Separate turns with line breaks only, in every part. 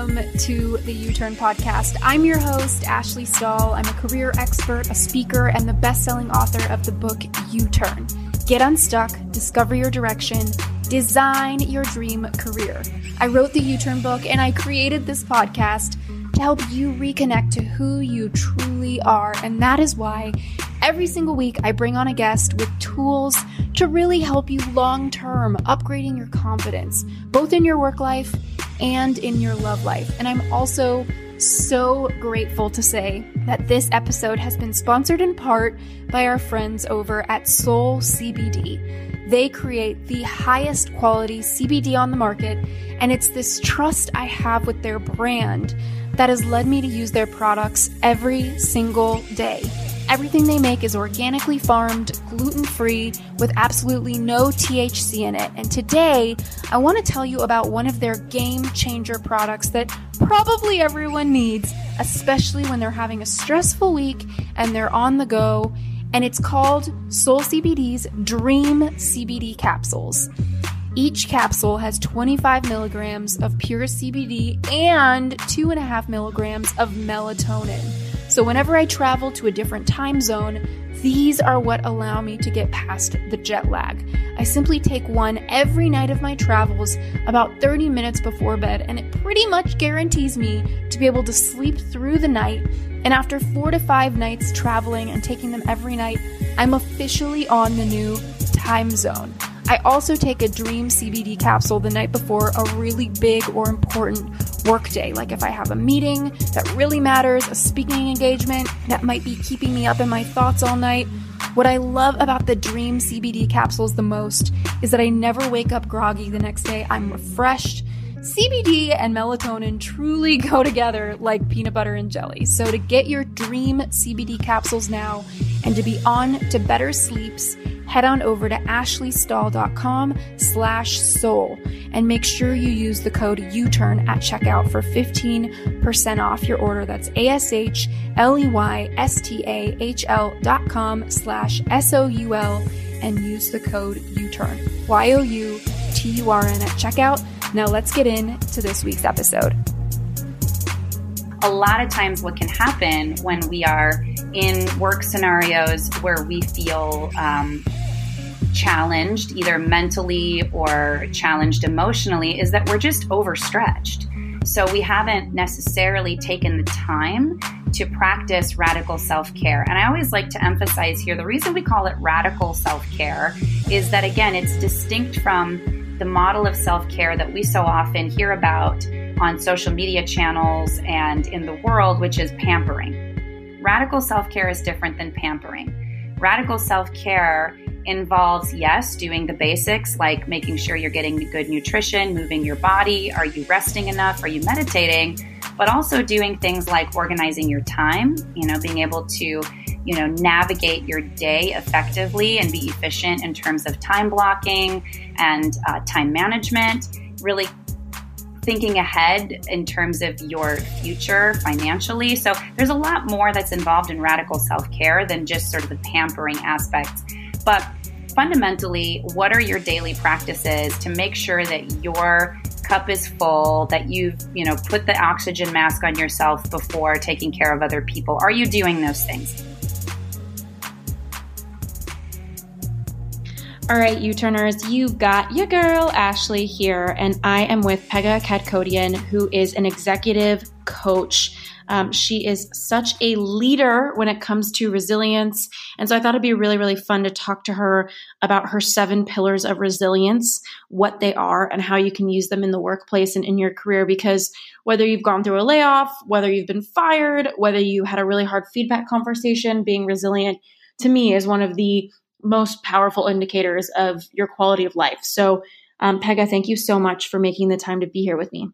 welcome to the U Turn podcast. I'm your host, Ashley Stahl. I'm a career expert, a speaker, and the best selling author of the book U Turn. Get unstuck, discover your direction, design your dream career. I wrote the U Turn book and I created this podcast to help you reconnect to who you truly are. And that is why every single week I bring on a guest with tools to really help you long term upgrading your confidence, both in your work life and in your love life. And I'm also so grateful to say that this episode has been sponsored in part by our friends over at Soul CBD. They create the highest quality CBD on the market, and it's this trust I have with their brand that has led me to use their products every single day. Everything they make is organically farmed, gluten free, with absolutely no THC in it. And today, I want to tell you about one of their game changer products that probably everyone needs, especially when they're having a stressful week and they're on the go. And it's called Soul CBD's Dream CBD capsules. Each capsule has 25 milligrams of pure CBD and 2.5 milligrams of melatonin. So, whenever I travel to a different time zone, these are what allow me to get past the jet lag. I simply take one every night of my travels about 30 minutes before bed, and it pretty much guarantees me to be able to sleep through the night. And after four to five nights traveling and taking them every night, I'm officially on the new time zone. I also take a Dream CBD capsule the night before a really big or important work day. Like if I have a meeting that really matters, a speaking engagement that might be keeping me up in my thoughts all night. What I love about the Dream CBD capsules the most is that I never wake up groggy the next day. I'm refreshed. CBD and melatonin truly go together like peanut butter and jelly. So to get your dream CBD capsules now and to be on to better sleeps, head on over to ashleystahl.com slash soul and make sure you use the code U-turn at checkout for 15% off your order. That's A-S-H-L-E-Y-S-T-A-H-L dot com slash S-O-U-L and use the code U-turn. Y-O-U-T-U-R-N at checkout. Now let's get into this week's episode.
A lot of times what can happen when we are in work scenarios where we feel um, challenged, either mentally or challenged emotionally, is that we're just overstretched. So we haven't necessarily taken the time to practice radical self care. And I always like to emphasize here the reason we call it radical self care is that, again, it's distinct from the model of self care that we so often hear about on social media channels and in the world, which is pampering. Radical self care is different than pampering. Radical self care involves, yes, doing the basics like making sure you're getting good nutrition, moving your body. Are you resting enough? Are you meditating? But also doing things like organizing your time, you know, being able to, you know, navigate your day effectively and be efficient in terms of time blocking and uh, time management, really thinking ahead in terms of your future financially. So there's a lot more that's involved in radical self care than just sort of the pampering aspects. But fundamentally, what are your daily practices to make sure that your cup is full, that you've, you know, put the oxygen mask on yourself before taking care of other people? Are you doing those things?
All right, U Turners, you've got your girl Ashley here, and I am with Pegah Kadkodian, who is an executive coach um, she is such a leader when it comes to resilience. And so I thought it'd be really, really fun to talk to her about her seven pillars of resilience, what they are, and how you can use them in the workplace and in your career. Because whether you've gone through a layoff, whether you've been fired, whether you had a really hard feedback conversation, being resilient to me is one of the most powerful indicators of your quality of life. So, um, Pegah, thank you so much for making the time to be here with me.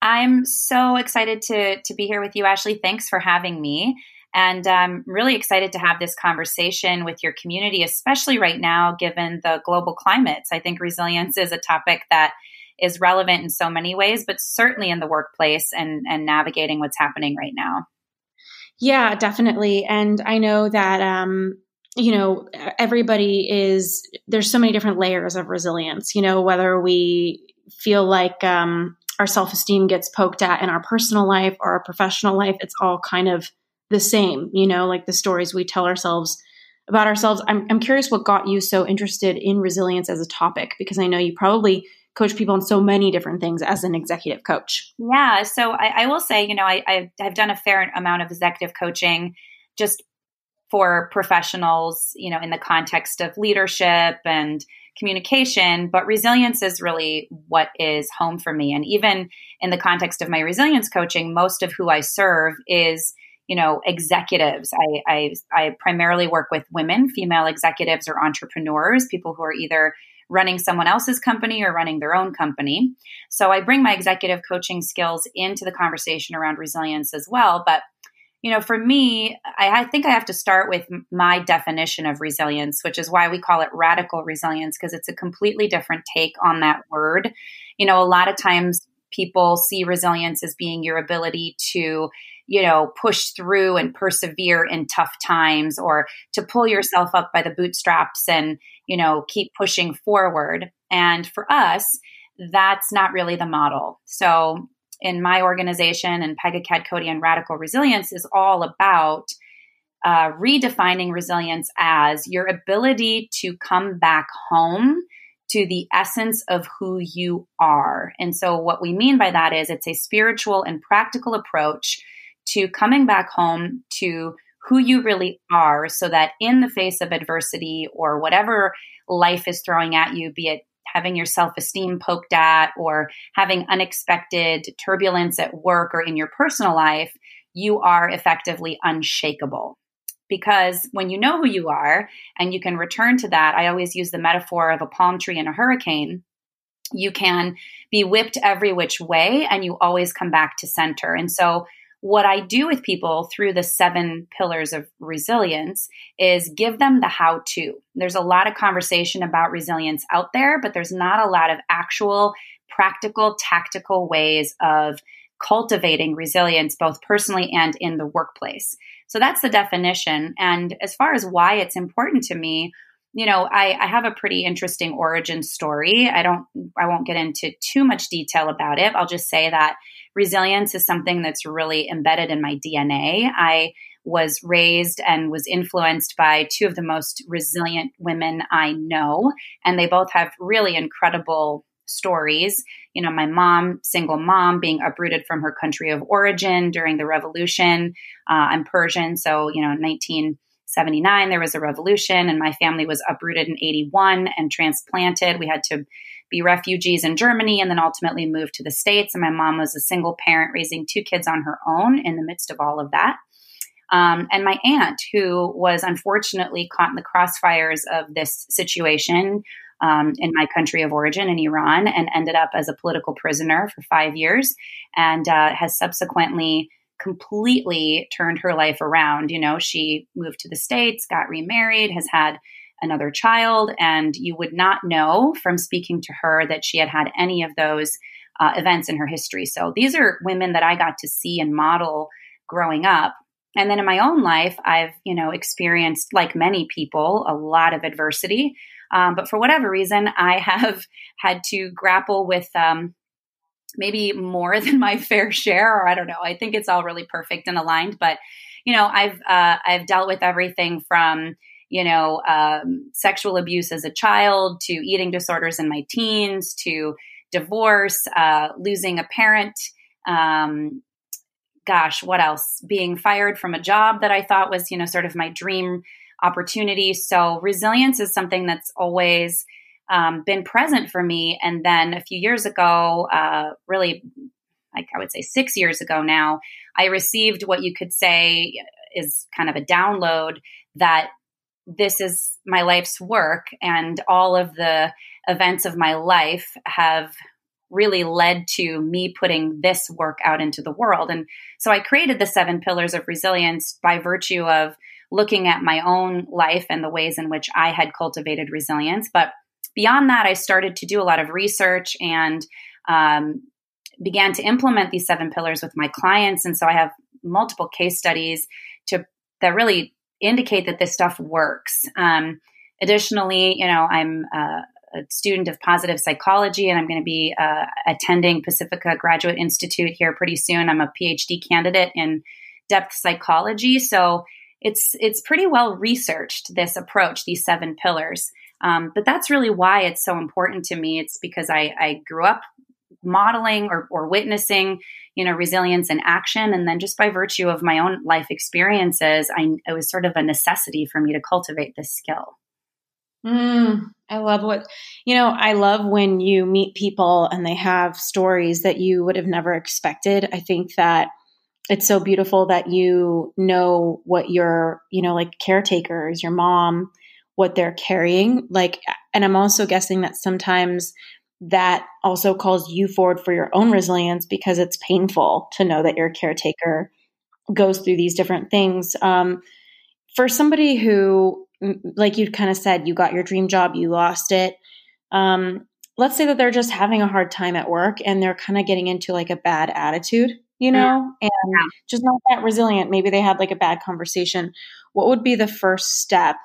I'm so excited to to be here with you, Ashley. Thanks for having me. And I'm really excited to have this conversation with your community, especially right now, given the global climates. I think resilience is a topic that is relevant in so many ways, but certainly in the workplace and, and navigating what's happening right now.
Yeah, definitely. And I know that, um, you know, everybody is, there's so many different layers of resilience, you know, whether we feel like, um, our self esteem gets poked at in our personal life or our professional life, it's all kind of the same, you know, like the stories we tell ourselves about ourselves. I'm, I'm curious what got you so interested in resilience as a topic, because I know you probably coach people on so many different things as an executive coach.
Yeah. So I, I will say, you know, I, I've done a fair amount of executive coaching just for professionals, you know, in the context of leadership and communication, but resilience is really what is home for me. And even in the context of my resilience coaching, most of who I serve is, you know, executives. I, I, I primarily work with women, female executives or entrepreneurs, people who are either running someone else's company or running their own company. So I bring my executive coaching skills into the conversation around resilience as well. But you know, for me, I, I, think I have to start with my definition of resilience, which is why we call it radical resilience, because it's a completely different take on that word. You know, a lot of times people see resilience as being your ability to, you know, push through and persevere in tough times or to pull yourself up by the bootstraps and, you know, keep pushing forward. And for us, that's not really the model. So in my organization and Pegah Kadkodian Radical Resilience is all about uh, redefining resilience as your ability to come back home to the essence of who you are. And so, what we mean by that is it's a spiritual and practical approach to coming back home to who you really are so that in the face of adversity or whatever life is throwing at you, be it having your self esteem poked at or having unexpected turbulence at work or in your personal life, you are effectively unshakable. Because when you know who you are and you can return to that, I always use the metaphor of a palm tree in a hurricane. You can be whipped every which way and you always come back to center. And so what I do with people through the seven pillars of resilience is give them the how to. There's a lot of conversation about resilience out there, but there's not a lot of actual practical, tactical ways of cultivating resilience, both personally and in the workplace. So that's the definition. And as far as why it's important to me, you know, I, I, have a pretty interesting origin story. I don't, I won't get into too much detail about it. I'll just say that resilience is something that's really embedded in my DNA. I was raised and was influenced by two of the most resilient women I know, and they both have really incredible stories. You know, my mom, single mom, being uprooted from her country of origin during the revolution. Uh, I'm Persian, so, you know, 1979, there was a revolution, and my family was uprooted in 81 and transplanted. We had to be refugees in Germany and then ultimately moved to the States. And my mom was a single parent raising two kids on her own in the midst of all of that. Um, and my aunt, who was unfortunately caught in the crossfires of this situation um, in my country of origin in Iran and ended up as a political prisoner for five years and uh, has subsequently completely turned her life around. You know, she moved to the States, got remarried, has had another child, and you would not know from speaking to her that she had had any of those uh, events in her history. So these are women that I got to see and model growing up. And then in my own life, I've you know experienced, like many people, a lot of adversity. Um, but for whatever reason, I have had to grapple with um, maybe more than my fair share, or I don't know. I think it's all really perfect and aligned. But you know, I've uh, I've dealt with everything from you know, um, sexual abuse as a child to eating disorders in my teens to divorce, uh, losing a parent. Um, gosh, what else? Being fired from a job that I thought was, you know, sort of my dream opportunity. So resilience is something that's always um, been present for me. And then a few years ago, uh, really, like I would say six years ago now, I received what you could say is kind of a download that this is my life's work and all of the events of my life have really led to me putting this work out into the world. And so I created the seven pillars of resilience by virtue of looking at my own life and the ways in which I had cultivated resilience. But beyond that, I started to do a lot of research and um, began to implement these seven pillars with my clients. And so I have multiple case studies to that really indicate that this stuff works. Um, additionally, you know, I'm uh, a student of positive psychology, and I'm going to be uh, attending Pacifica Graduate Institute here pretty soon. I'm a PhD candidate in depth psychology, so it's it's pretty well researched. This approach, these seven pillars. Um, but that's really why it's so important to me. It's because I, I grew up modeling or, or witnessing, you know, resilience in action. And then just by virtue of my own life experiences, I, it was sort of a necessity for me to cultivate this skill.
Mm, I love what, you know, I love when you meet people and they have stories that you would have never expected. I think that it's so beautiful that you know what your, you know, like caretakers, your mom, what they're carrying. Like, and I'm also guessing that sometimes that also calls you forward for your own resilience because it's painful to know that your caretaker goes through these different things. Um, for somebody who, like you kind of said, you got your dream job, you lost it. Um, let's say that they're just having a hard time at work and they're kind of getting into like a bad attitude, you know, yeah. and yeah. just not that resilient. Maybe they had like a bad conversation. What would be the first step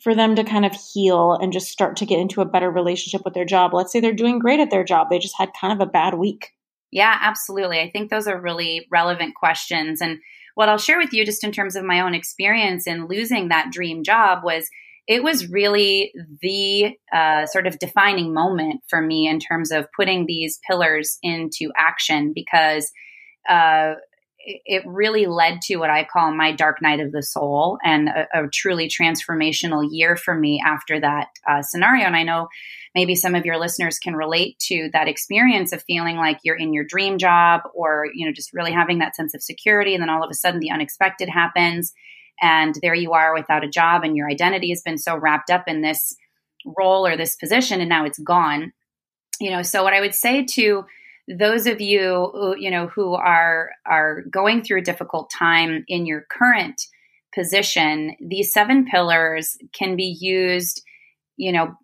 for them to kind of heal and just start to get into a better relationship with their job. Let's say they're doing great at their job, they just had kind of a bad week.
Yeah, absolutely. I think those are really relevant questions. And what I'll share with you, just in terms of my own experience in losing that dream job, was it was really the uh, sort of defining moment for me in terms of putting these pillars into action because uh, it really led to what I call my dark night of the soul and a, a truly transformational year for me after that uh, scenario. And I know maybe some of your listeners can relate to that experience of feeling like you're in your dream job or, you know, just really having that sense of security. And then all of a sudden the unexpected happens and there you are without a job and your identity has been so wrapped up in this role or this position and now it's gone. You know, so what I would say to those of you who, you know who are are going through a difficult time in your current position these seven pillars can be used you know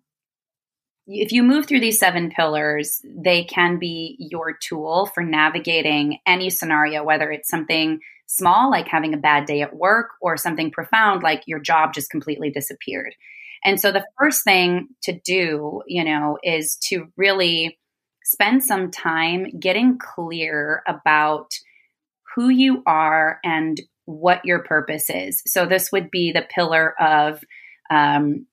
if you move through these seven pillars they can be your tool for navigating any scenario whether it's something small like having a bad day at work or something profound like your job just completely disappeared. And so the first thing to do you know is to really spend some time getting clear about who you are and what your purpose is. So this would be the pillar of, um,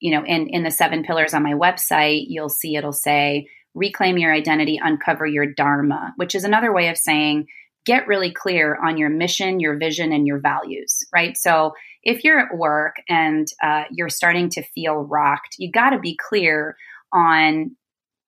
you know, in in the seven pillars on my website, you'll see it'll say reclaim your identity, uncover your dharma, which is another way of saying get really clear on your mission, your vision, and your values. Right. So if you're at work and uh, you're starting to feel rocked, you got to be clear on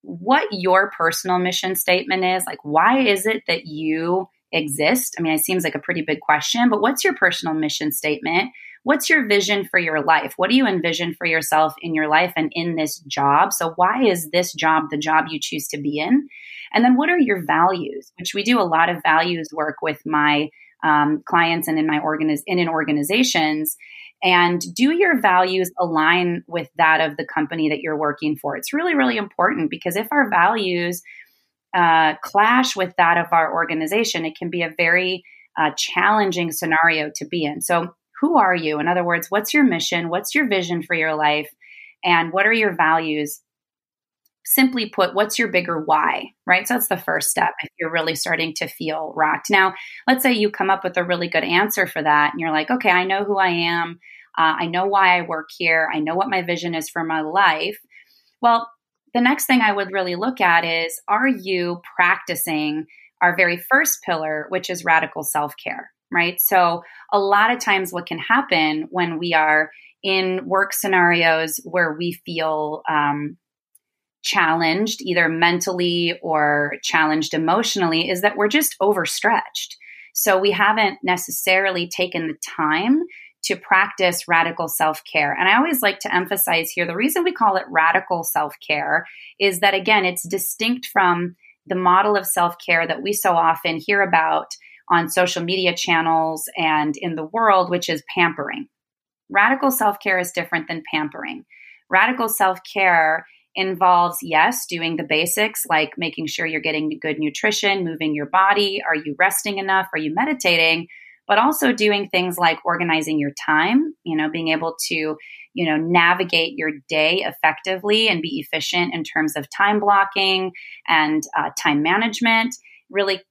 what your personal mission statement is. Like, why is it that you exist? I mean, it seems like a pretty big question, but what's your personal mission statement? What's your vision for your life? What do you envision for yourself in your life and in this job? So, why is this job the job you choose to be in? And then, what are your values? Which we do a lot of values work with my um, clients and in my organiz- and in organizations and do your values align with that of the company that you're working for? It's really really important because if our values uh, clash with that of our organization it can be a very uh, challenging scenario to be in. So who are you? In other words what's your mission? What's your vision for your life? And what are your values simply put, what's your bigger why, right? So that's the first step if you're really starting to feel rocked. Now, let's say you come up with a really good answer for that and you're like, okay, I know who I am. Uh, I know why I work here. I know what my vision is for my life. Well, the next thing I would really look at is are you practicing our very first pillar, which is radical self care, right? So, a lot of times, what can happen when we are in work scenarios where we feel um, challenged, either mentally or challenged emotionally, is that we're just overstretched. So we haven't necessarily taken the time to practice radical self care. And I always like to emphasize here the reason we call it radical self care is that, again, it's distinct from the model of self care that we so often hear about on social media channels and in the world, which is pampering. Radical self care is different than pampering. Radical self care involves yes doing the basics like making sure you're getting good nutrition moving your body are you resting enough are you meditating but also doing things like organizing your time you know being able to you know, navigate your day effectively and be efficient in terms of time blocking and uh, time management, really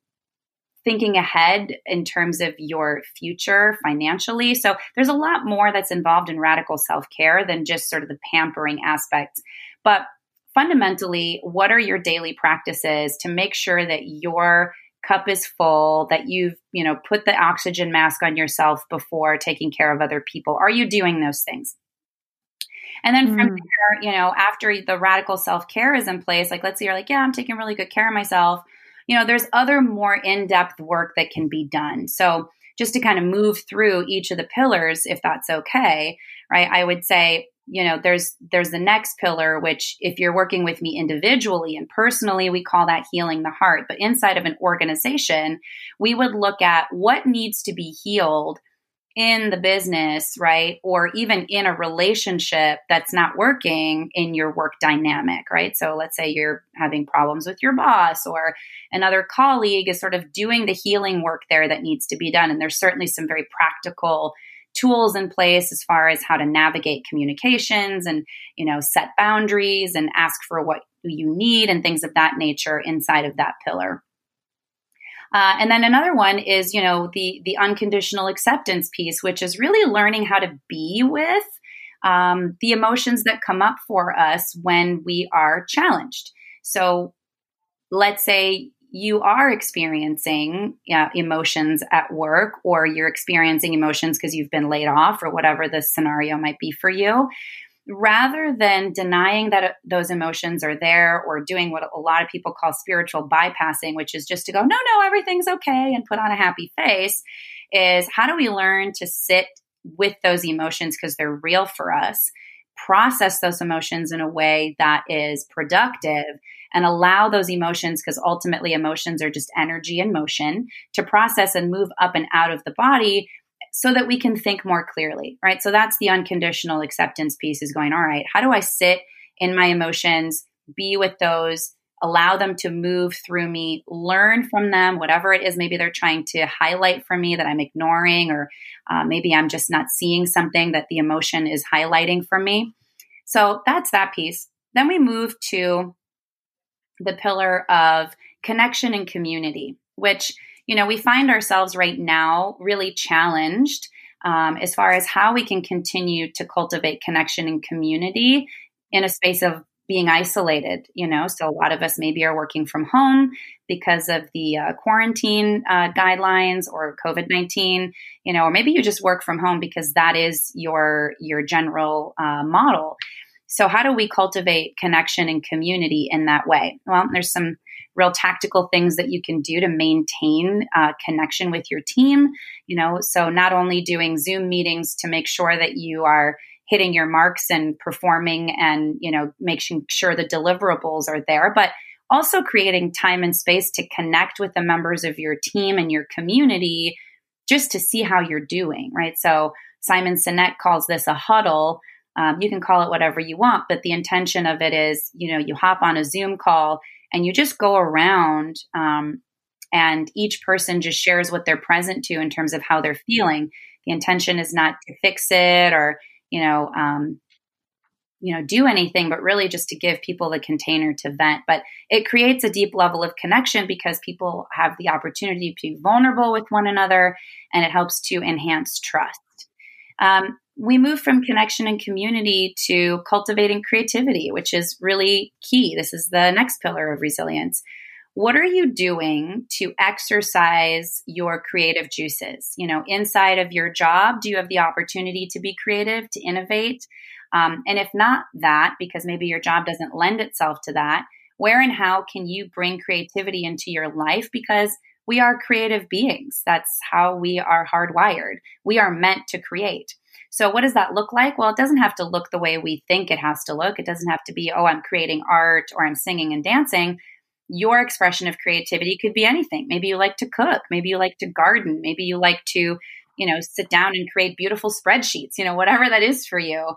thinking ahead in terms of your future financially. So there's a lot more that's involved in radical self care than just sort of the pampering aspects. But fundamentally, what are your daily practices to make sure that your cup is full that you've you know put the oxygen mask on yourself before taking care of other people? Are you doing those things? And then from mm. there you know after the radical self-care is in place like let's say you're like yeah i'm taking really good care of myself you know there's other more in-depth work that can be done. So just to kind of move through each of the pillars if that's okay right i would say you know there's there's the next pillar which if you're working with me individually and personally we call that healing the heart. But inside of an organization we would look at what needs to be healed in the business right? Or even in a relationship that's not working in your work dynamic right? So let's say you're having problems with your boss or another colleague is sort of doing the healing work there that needs to be done. And there's certainly some very practical tools in place as far as how to navigate communications and you know set boundaries and ask for what you need and things of that nature inside of that pillar. Uh, and then another one is you know the the unconditional acceptance piece which is really learning how to be with um, the emotions that come up for us when we are challenged. So let's say you are experiencing emotions at work or you're experiencing emotions because you've been laid off or whatever the scenario might be for you rather than denying that uh, those emotions are there or doing what a lot of people call spiritual bypassing which is just to go no no everything's okay and put on a happy face is how do we learn to sit with those emotions because they're real for us process those emotions in a way that is productive and allow those emotions, because ultimately emotions are just energy and motion, to process and move up and out of the body so that we can think more clearly, right? So that's the unconditional acceptance piece is going, all right, how do I sit in my emotions, be with those, allow them to move through me, learn from them, whatever it is maybe they're trying to highlight for me that I'm ignoring, or uh, maybe I'm just not seeing something that the emotion is highlighting for me. So that's that piece. Then we move to the pillar of connection and community, which, you know, we find ourselves right now really challenged um, as far as how we can continue to cultivate connection and community in a space of being isolated, you know. So a lot of us maybe are working from home because of the uh, quarantine uh, guidelines or COVID nineteen, you know, or maybe you just work from home because that is your your general uh, model. So, how do we cultivate connection and community in that way? Well, there's some real tactical things that you can do to maintain uh, connection with your team. You know, so not only doing Zoom meetings to make sure that you are hitting your marks and performing and you know making sure the deliverables are there, but also creating time and space to connect with the members of your team and your community just to see how you're doing, right? So Simon Sinek calls this a huddle um, you can call it whatever you want, but the intention of it is, you know, you hop on a Zoom call and you just go around um, and each person just shares what they're present to in terms of how they're feeling. The intention is not to fix it or, you know, um, you know, do anything, but really just to give people the container to vent. But it creates a deep level of connection because people have the opportunity to be vulnerable with one another and it helps to enhance trust. Um, we move from connection and community to cultivating creativity, which is really key. This is the next pillar of resilience. What are you doing to exercise your creative juices? You know, inside of your job, do you have the opportunity to be creative, to innovate? Um, and if not that, because maybe your job doesn't lend itself to that, where and how can you bring creativity into your life? Because we are creative beings. That's how we are hardwired. We are meant to create. So, what does that look like? Well, it doesn't have to look the way we think it has to look. It doesn't have to be, oh, I'm creating art or I'm singing and dancing. Your expression of creativity could be anything. Maybe you like to cook. Maybe you like to garden. Maybe you like to, you know, sit down and create beautiful spreadsheets, you know, whatever that is for you.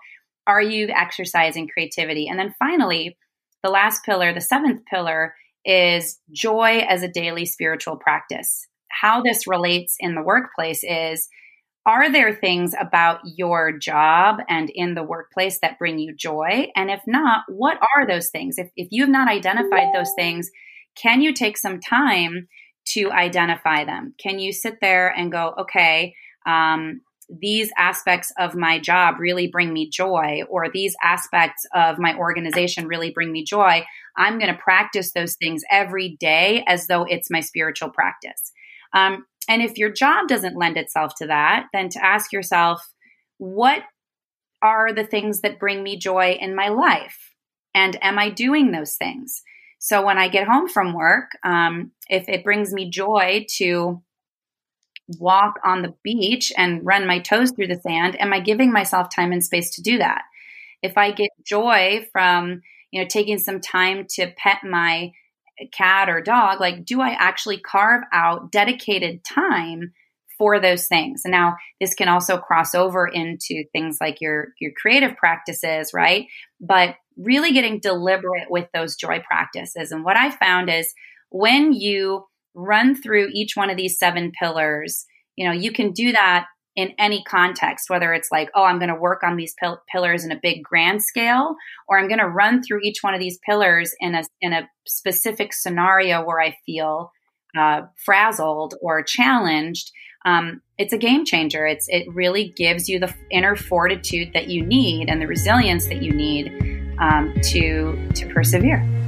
Are you exercising creativity? And then finally, the last pillar, the seventh pillar, is joy as a daily spiritual practice. How this relates in the workplace is are there things about your job and in the workplace that bring you joy? And if not, what are those things? If, if you have not identified those things, can you take some time to identify them? Can you sit there and go, okay, um, these aspects of my job really bring me joy, or these aspects of my organization really bring me joy? I'm going to practice those things every day as though it's my spiritual practice. Um, and if your job doesn't lend itself to that, then to ask yourself, what are the things that bring me joy in my life? And am I doing those things? So when I get home from work, um, if it brings me joy to walk on the beach and run my toes through the sand, am I giving myself time and space to do that? If I get joy from, you know, taking some time to pet my cat or dog, like, do I actually carve out dedicated time for those things? And now this can also cross over into things like your your creative practices, right? But really getting deliberate with those joy practices. And what I found is when you run through each one of these seven pillars, you know, you can do that in any context, whether it's like, oh, I'm going to work on these pil- pillars in a big grand scale, or I'm going to run through each one of these pillars in a in a specific scenario where I feel uh, frazzled or challenged. Um, it's a game changer. It's it really gives you the inner fortitude that you need and the resilience that you need um, to to persevere.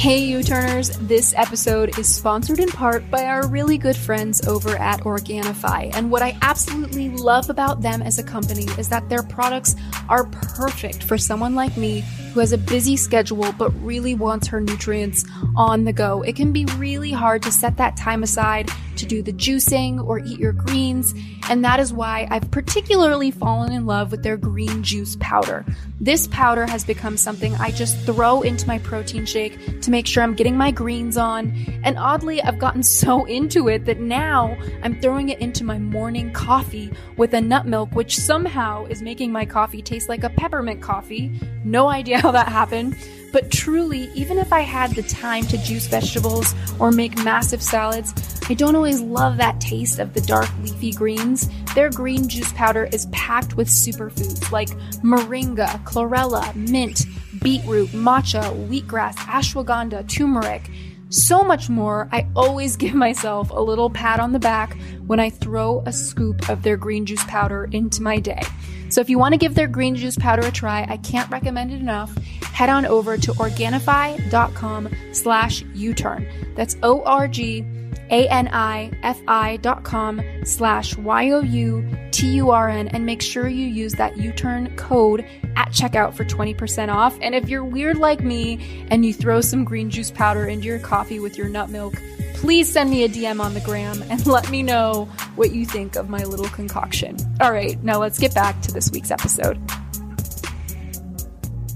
Hey, U Turners! This episode is sponsored in part by our really good friends over at Organifi. And what I absolutely love about them as a company is that their products are perfect for someone like me who has a busy schedule but really wants her nutrients on the go. It can be really hard to set that time aside to do the juicing or eat your greens, and that is why I've particularly fallen in love with their green juice powder. This powder has become something I just throw into my protein shake to make sure I'm getting my greens on, and oddly, I've gotten so into it that now I'm throwing it into my morning coffee with a nut milk, which somehow is making my coffee taste like a peppermint coffee. No idea how that happened. But truly, even if I had the time to juice vegetables or make massive salads, I don't always love that taste of the dark leafy greens. Their green juice powder is packed with superfoods like moringa, chlorella, mint, beetroot, matcha, wheatgrass, ashwagandha, turmeric. So much more, I always give myself a little pat on the back when I throw a scoop of their green juice powder into my day. So if you want to give their green juice powder a try, I can't recommend it enough. Head on over to Organifi.com slash U-turn. That's O-R-G A-N-I-F-I dot com slash Y-O-U-T-U-R-N and make sure you use that U-turn code at checkout for 20% off. And if you're weird like me and you throw some green juice powder into your coffee with your nut milk, please send me a DM on the gram and let me know what you think of my little concoction. All right, now let's get back to this week's episode.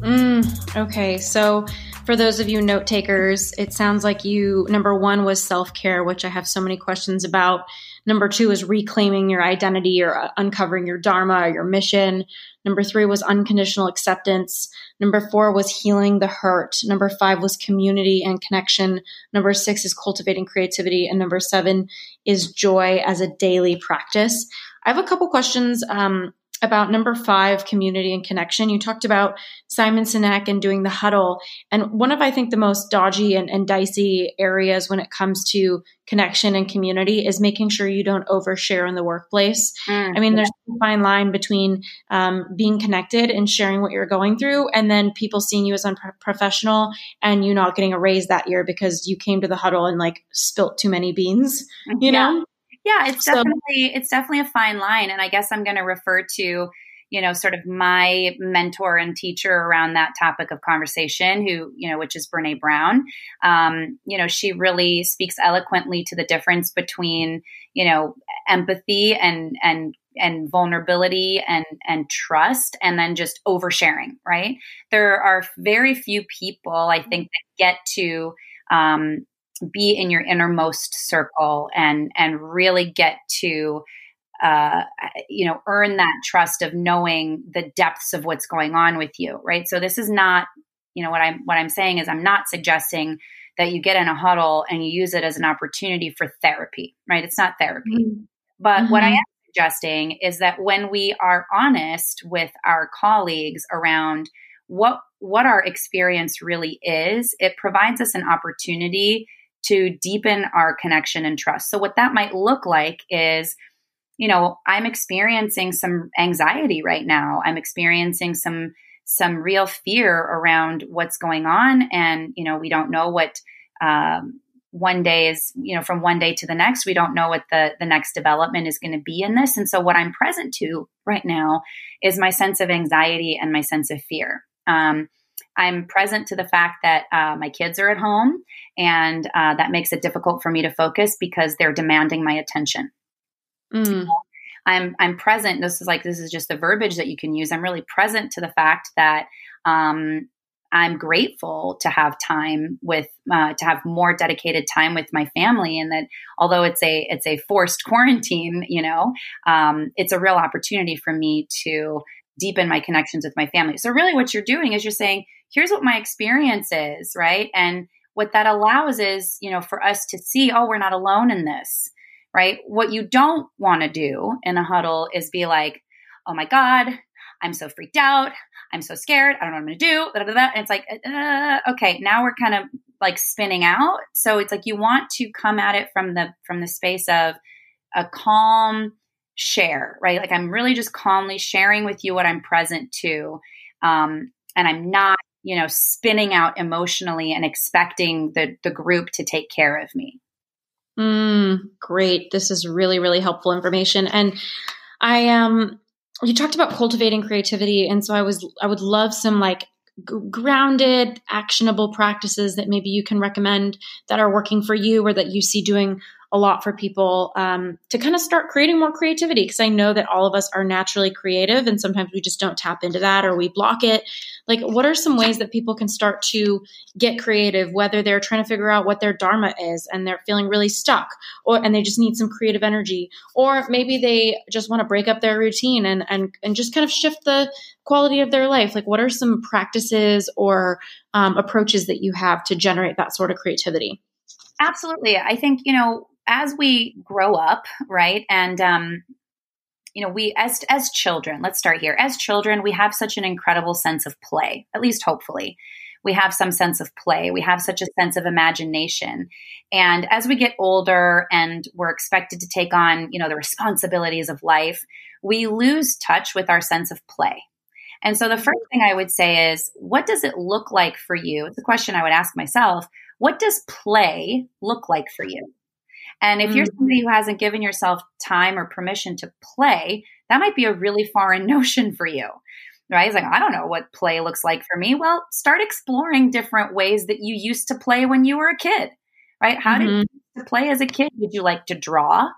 Mm, okay, so for those of you note takers, it sounds like you, number one was self care, which I have so many questions about. Number two is reclaiming your identity or uh, uncovering your dharma or your mission. Number three was unconditional acceptance. Number four was healing the hurt. Number five was community and connection. Number six is cultivating creativity. And number seven is joy as a daily practice. I have a couple questions um, about number five, community and connection. You talked about Simon Sinek and doing the huddle. And one of, I think, the most dodgy and, and dicey areas when it comes to connection and community is making sure you don't overshare in the workplace. Mm, I mean, there's a fine line between um, being connected and sharing what you're going through, and then people seeing you as unprofessional and you not getting a raise that year because you came to the huddle and like spilt too many beans, you yeah. know?
Yeah, it's so, definitely it's definitely a fine line, and I guess I'm going to refer to you know sort of my mentor and teacher around that topic of conversation, who you know which is Brene Brown. Um, you know, she really speaks eloquently to the difference between you know empathy and and and vulnerability and and trust and then just oversharing right there are very few people i think that get to um, be in your innermost circle and and really get to uh, you know earn that trust of knowing the depths of what's going on with you right so this is not you know what i'm what i'm saying is i'm not suggesting that you get in a huddle and you use it as an opportunity for therapy, right? It's not therapy. Mm-hmm. But mm-hmm. what I mm-hmm. am suggesting is that when we are honest with our colleagues around what what our experience really is, it provides us an opportunity to deepen our connection and trust. So what that might look like is you know, I'm experiencing some anxiety right now. I'm experiencing some some real fear around what's going on, and you know, we don't know what um, one day is. You know, from one day to the next, we don't know what the the next development is going to be in this. And so, what I'm present to right now is my sense of anxiety and my sense of fear. Um, I'm present to the fact that uh, my kids are at home, and uh, that makes it difficult for me to focus because they're demanding my attention. Mm. I'm I'm present. This is like this is just the verbiage that you can use. I'm really present to the fact that um, I'm grateful to have time with uh, to have more dedicated time with my family, and that although it's a it's a forced quarantine, you know, um, it's a real opportunity for me to deepen my connections with my family. So really, what you're doing is you're saying, here's what my experience is, right? And what that allows is, you know, for us to see, oh, we're not alone in this right? What you don't want to do in a huddle is be like, oh my God, I'm so freaked out. I'm so scared. I don't know what I'm going to do. And it's like, uh, okay, now we're kind of like spinning out. So it's like you want to come at it from the from the space of a calm share, right? Like I'm really just calmly sharing with you what I'm present to, um, and I'm not, you know, spinning out emotionally and expecting the the group to take care of me.
Mm, great. This is really, really helpful information. And I um you talked about cultivating creativity and so I was I would love some like grounded actionable practices that maybe you can recommend that are working for you or that you see doing a lot for people um, to kind of start creating more creativity because I know that all of us are naturally creative and sometimes we just don't tap into that or we block it. Like, what are some ways that people can start to get creative, whether they're trying to figure out what their dharma is and they're feeling really stuck or and they just need some creative energy, or maybe they just want to break up their routine and and and just kind of shift the quality of their life? Like, what are some practices or um, approaches that you have to generate that sort of creativity?
Absolutely. I think, you know, as we grow up, right, and um, you know, we as as children, let's start here. As children, we have such an incredible sense of play. At least, hopefully, we have some sense of play. We have such a sense of imagination. And as we get older and we're expected to take on, you know, the responsibilities of life, we lose touch with our sense of play. And so the first thing I would say is, what does it look like for you? It's a question I would ask myself. What does play look like for you? And if mm-hmm. you're somebody who hasn't given yourself time or permission to play, that might be a really foreign notion for you. Right? It's like, I don't know what play looks like for me. Well, start exploring different ways that you used to play when you were a kid. Right? How mm-hmm. did you play as a kid? Did you like to draw?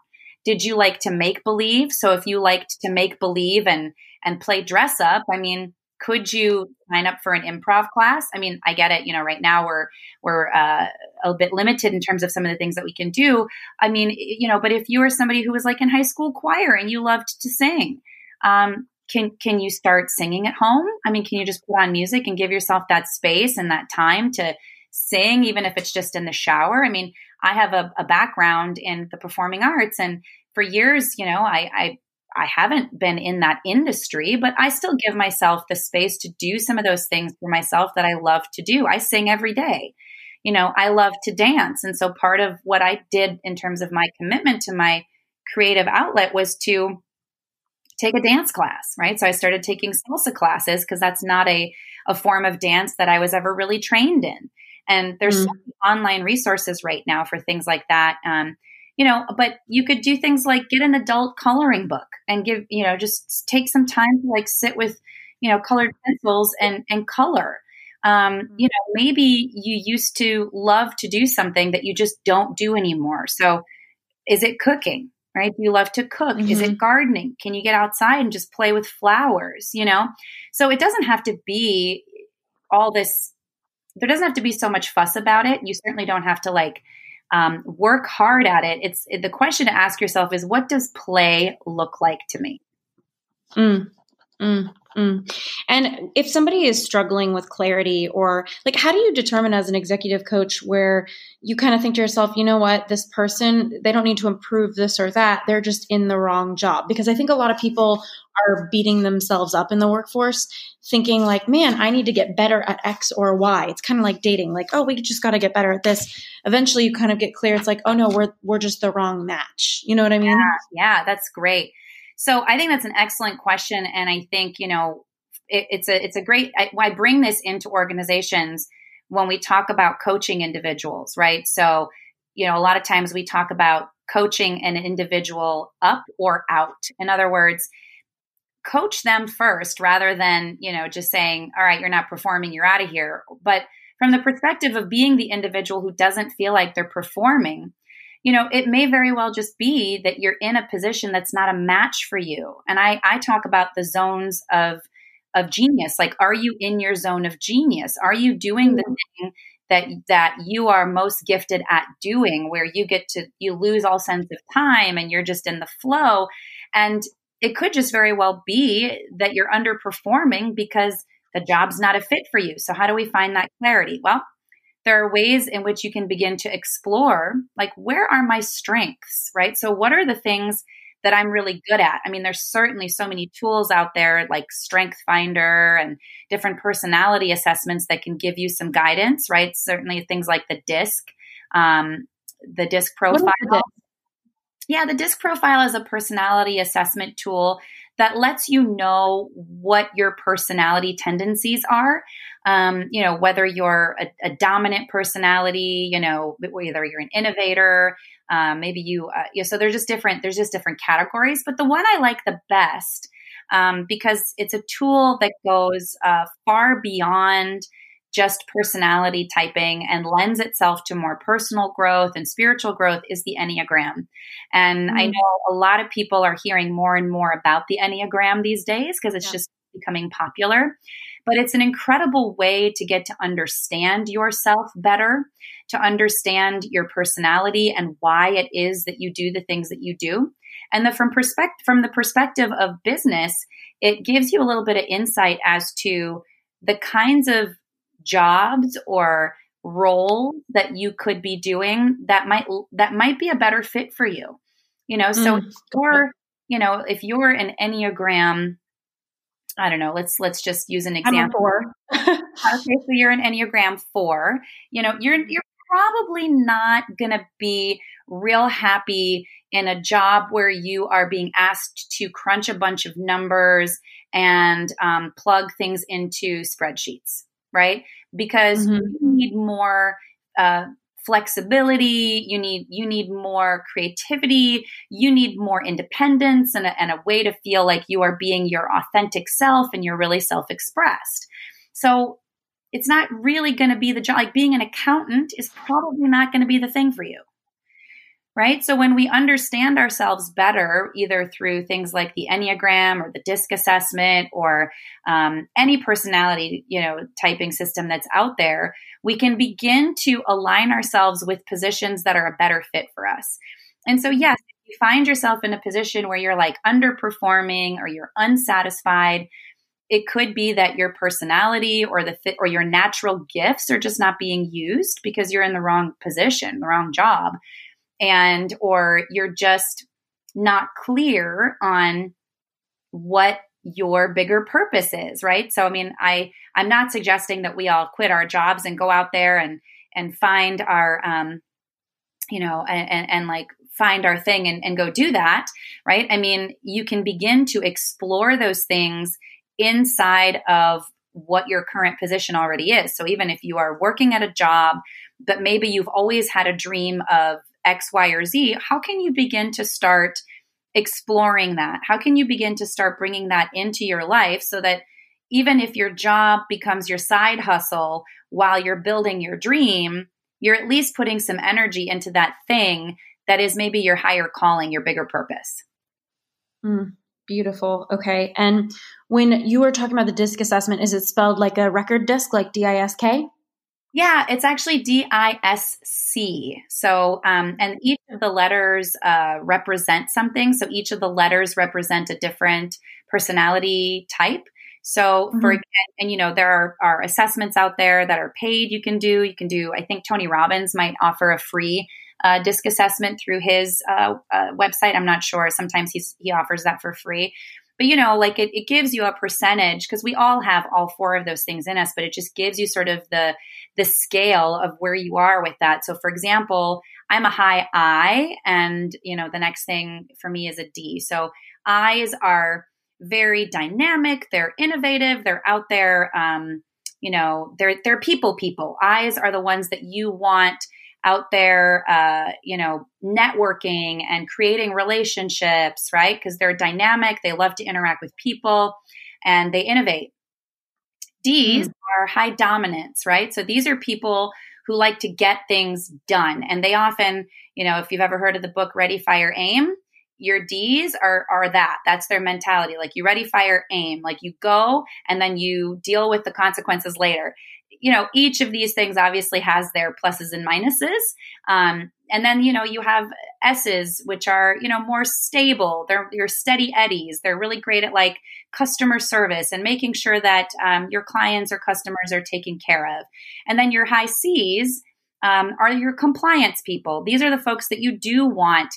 Did you like to make believe? So if you liked to make believe and and play dress up, I mean, could you sign up for an improv class? I mean i get it you know right now we're we're uh, a bit limited in terms of some of the things that we can do. I mean you know but if you were somebody who was like in high school choir and you loved to sing um, can can you start singing at home? I mean can you just put on music and give yourself that space and that time to sing even if it's just in the shower? I mean i have a, a background in the performing arts and for years you know I, I I haven't been in that industry, but I still give myself the space to do some of those things for myself that I love to do. I sing every day. You know, I love to dance. And so part of what I did in terms of my commitment to my creative outlet was to take a dance class, right? So I started taking salsa classes because that's not a, a form of dance that I was ever really trained in. And there's mm. online resources right now for things like that. Um, you know, but you could do things like get an adult coloring book and give, you know, just take some time to like sit with, you know, colored pencils and and color. Um, mm-hmm. you know, maybe you used to love to do something that you just don't do anymore. So, is it cooking? Right? Do you love to cook? Mm-hmm. Is it mm-hmm. gardening? Can you get outside and just play with flowers? You know, so it doesn't have to be all this. There doesn't have to be so much fuss about it. You certainly don't have to like um, work hard at it. It's the question to ask yourself is what does play look like to me?
Mm, mm, Mm. And if somebody is struggling with clarity, or like, how do you determine as an executive coach where you kind of think to yourself, you know what, this person, they don't need to improve this or that. They're just in the wrong job. Because I think a lot of people are beating themselves up in the workforce, thinking, like, man, I need to get better at X or Y. It's kind of like dating, like, oh, we just got to get better at this. Eventually, you kind of get clear. It's like, oh, no, we're, we're just the wrong match. You know what I mean?
Yeah, yeah that's great. So I think that's an excellent question, and I think you know it, it's a it's a great. I, I bring this into organizations when we talk about coaching individuals, right? So you know a lot of times we talk about coaching an individual up or out. In other words, coach them first rather than you know just saying, all right, you're not performing, you're out of here. But from the perspective of being the individual who doesn't feel like they're performing you know, it may very well just be that you're in a position that's not a match for you. And I, I talk about the zones of of genius. Like, are you in your zone of genius? Are you doing the mm-hmm. thing that that you are most gifted at doing, where you get to you lose all sense of time and you're just in the flow? And it could just very well be that you're underperforming because the job's not a fit for you. So how do we find that clarity? Well, there are ways in which you can begin to explore like where are my strengths right? So what are the things that i'm really good at? I mean there's certainly so many tools out there like strength finder and different personality assessments that can give you some guidance right? Certainly things like the disc um, the disc profile. yeah the disc profile is a personality assessment tool that lets you know what your personality tendencies are. Um, you know, whether you're a, a, dominant personality, you know, whether you're an innovator, um, maybe you, uh, you know, so there's just different, there's just different categories. But the one I like the best, um, because it's a tool that goes uh, far beyond just personality typing and lends itself to more personal growth and spiritual growth is the Enneagram. And mm-hmm. I know a lot of people are hearing more and more about the Enneagram these days because it's yeah. just becoming popular. But it's an incredible way to get to understand yourself better, to understand your personality and why it is that you do the things that you do. And the, from perspective from the perspective of business, it gives you a little bit of insight as to the kinds of jobs or roles that you could be doing that might that might be a better fit for you you know? So mm. or you know if you're an enneagram i don't know let's let's just use an example. okay so you're an enneagram 4 you know you're you're probably not going to be real happy in a job where you are being asked to crunch a bunch of numbers and um, plug things into spreadsheets right? Because mm-hmm. you need more uh, flexibility you need you need more creativity you need more independence and a, and a way to feel like you are being your authentic self and you're really self-expressed so it's not really going to be the job like being an accountant is probably not going to be the thing for you right? So when we understand ourselves better, either through things like the Enneagram or the DISC assessment or um, any personality, you know, typing system that's out there, we can begin to align ourselves with positions that are a better fit for us. And so, yes, if you find yourself in a position where you're like underperforming or you're unsatisfied, it could be that your personality or the fit or your natural gifts are just not being used because you're in the wrong position, the wrong job and or you're just not clear on what your bigger purpose is right? So i mean i i'm not suggesting that we all quit our jobs and go out there and and find our um you know and and, and like find our thing and, and go do that right? I mean you can begin to explore those things inside of what your current position already is. So even if you are working at a job but maybe you've always had a dream of X, Y, or Z, how can you begin to start exploring that? How can you begin to start bringing that into your life so that even if your job becomes your side hustle while you're building your dream, you're at least putting some energy into that thing that is maybe your higher calling, your bigger purpose.
Mm, beautiful. Okay. And when you were talking about the disc assessment, is it spelled like a record disc, like D I S K?
Yeah, it's actually D I S C. So, um, and each of the letters uh, represent something. So each of the letters represent a different personality type. So mm-hmm. for and you know there are, are assessments out there that are paid. You can do. You can do. I think Tony Robbins might offer a free uh, disc assessment through his uh, uh, website. I'm not sure. Sometimes he's he offers that for free. But you know, like it, it gives you a percentage because we all have all four of those things in us, but it just gives you sort of the the scale of where you are with that. So for example, I'm a high I, and you know, the next thing for me is a D. So I's are very dynamic, they're innovative, they're out there. Um, you know, they're they're people people. I's are the ones that you want out there, uh, you know, networking and creating relationships, right? Because they're dynamic, they love to interact with people, and they innovate. D's mm. are high dominance, right? So these are people who like to get things done. And they often, you know, if you've ever heard of the book Ready, Fire, Aim, your D's are are that. That's their mentality. Like you ready, fire, aim. Like you go and then you deal with the consequences later you know, each of these things obviously has their pluses and minuses. Um, and then, you know, you have S's, which are, you know, more stable. They're your steady eddies. They're really great at like customer service and making sure that um, your clients or customers are taken care of. And then your high C's um, are your compliance people. These are the folks that you do want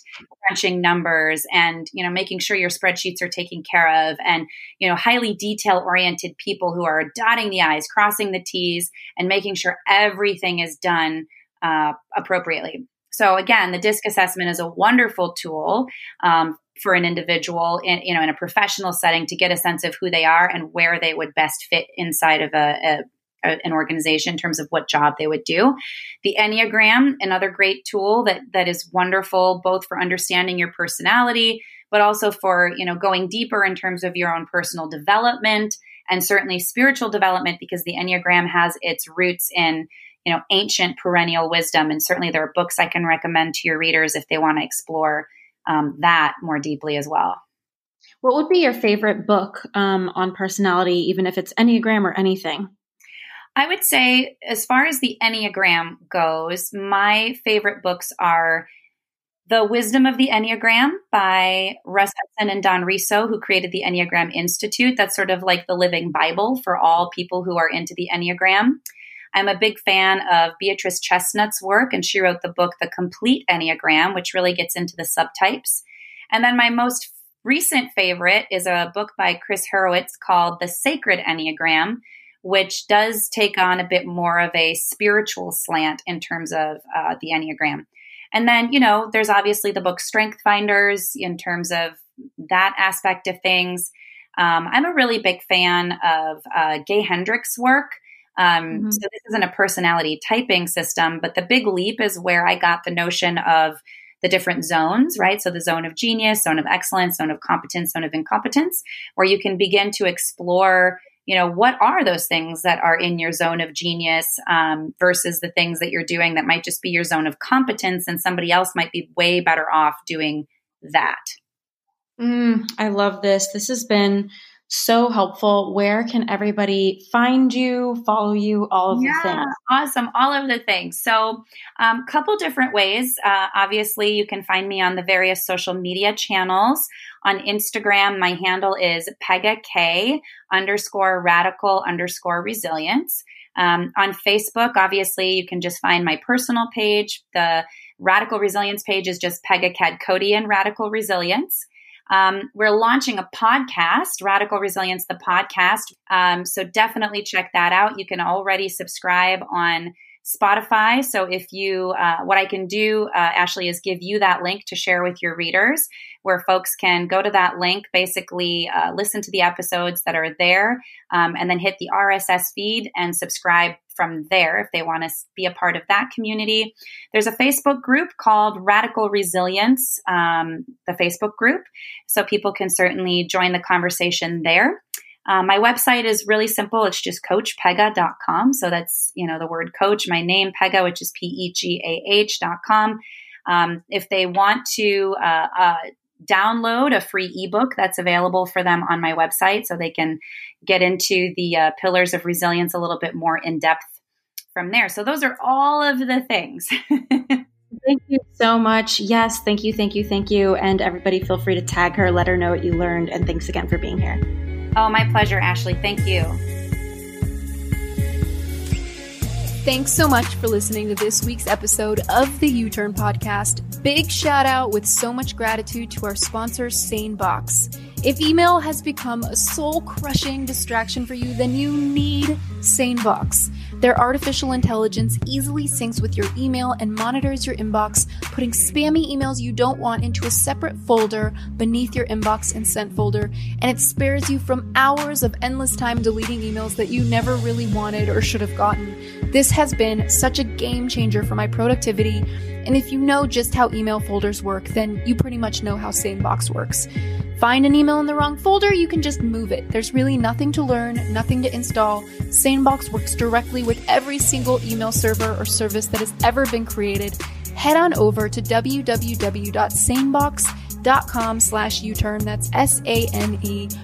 crunching numbers and you know making sure your spreadsheets are taken care of, and you know highly detail oriented people who are dotting the i's, crossing the t's, and making sure everything is done uh, appropriately. So again, the DISC assessment is a wonderful tool um, for an individual in you know in a professional setting to get a sense of who they are and where they would best fit inside of a, a an organization in terms of what job they would do. The Enneagram, another great tool that that is wonderful both for understanding your personality, but also for you know going deeper in terms of your own personal development and certainly spiritual development because the Enneagram has its roots in you know ancient perennial wisdom and certainly there are books I can recommend to your readers if they want to explore um, that more deeply as well.
What would be your favorite book um, on personality, even if it's Enneagram or anything?
I would say, as far as the Enneagram goes, my favorite books are The Wisdom of the Enneagram by Russ Hudson and Don Riso, who created the Enneagram Institute. That's sort of like the living Bible for all people who are into the Enneagram. I'm a big fan of Beatrice Chestnut's work, and she wrote the book The Complete Enneagram, which really gets into the subtypes. And then my most recent favorite is a book by Chris Heuertz called The Sacred Enneagram, which does take on a bit more of a spiritual slant in terms of uh, the Enneagram. And then, you know, there's obviously the book Strength Finders in terms of that aspect of things. Um, I'm a really big fan of uh, Gay Hendricks' work. Um, mm-hmm. So this isn't a personality typing system, but the big leap is where I got the notion of the different zones, right? So the zone of genius, zone of excellence, zone of competence, zone of incompetence, where you can begin to explore you know what are those things that are in your zone of genius um, versus the things that you're doing that might just be your zone of competence and somebody else might be way better off doing that?
Mm, i love this. This has been so helpful. Where can everybody find you, follow you, all of yeah, the things?
Awesome. All of the things. So, a um, couple different ways. Uh, obviously, you can find me on the various social media channels. On Instagram, my handle is Pegah K underscore radical underscore resilience. Um, on Facebook, obviously, you can just find my personal page. The Radical Resilience page is just Pegah Kadkodian Radical Resilience. Um, we're launching a podcast, Radical Resilience, the podcast. Um, so definitely check that out. You can already subscribe on Spotify. So if you, uh, what I can do, uh, Ashley, is give you that link to share with your readers, where folks can go to that link, basically uh, listen to the episodes that are there, um, and then hit the RSS feed and subscribe from there if they want to be a part of that community. There's a Facebook group called Radical Resilience, um, the Facebook group, so people can certainly join the conversation there. Um, my website is really simple. It's just coachpegah.com. So that's, you know, the word coach, my name, Pegah, which is P E G A H.com. Um, if they want to uh, uh, download a free ebook that's available for them on my website so they can get into the uh, pillars of resilience a little bit more in depth from there. So those are all of the things.
Thank you so much. Yes, thank you, thank you, thank you. And everybody, feel free to tag her, let her know what you learned. And thanks again for being here.
Oh, my pleasure, Ashley. Thank you.
Thanks so much for listening to this week's episode of the YouTurn Podcast. Big shout out with so much gratitude to our sponsor, SaneBox. If email has become a soul crushing distraction for you, then you need SaneBox. Their artificial intelligence easily syncs with your email and monitors your inbox, putting spammy emails you don't want into a separate folder beneath your inbox and sent folder, and it spares you from hours of endless time deleting emails that you never really wanted or should have gotten. This has been such a game changer for my productivity, and if you know just how email folders work, then you pretty much know how SaneBox works. Find an email in the wrong folder, you can just move it. There's really nothing to learn, nothing to install. SaneBox works directly with every single email server or service that has ever been created. Head on over to www.sanebox.com slash youturn. That's S-A-N-E-B-O-X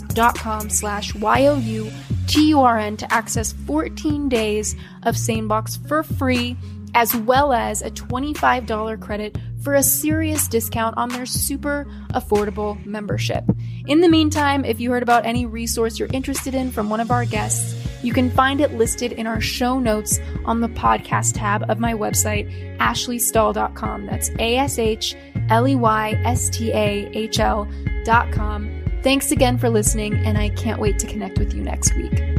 dot com slash Y-O-U-T-U-R-N to access 14 days of SaneBox for free as well as a $25 credit for a serious discount on their super affordable membership. In the meantime, if you heard about any resource you're interested in from one of our guests, you can find it listed in our show notes on the podcast tab of my website, ashleystahl.com. That's A S H L E Y S T A H L.com. Thanks again for listening, and I can't wait to connect with you next week.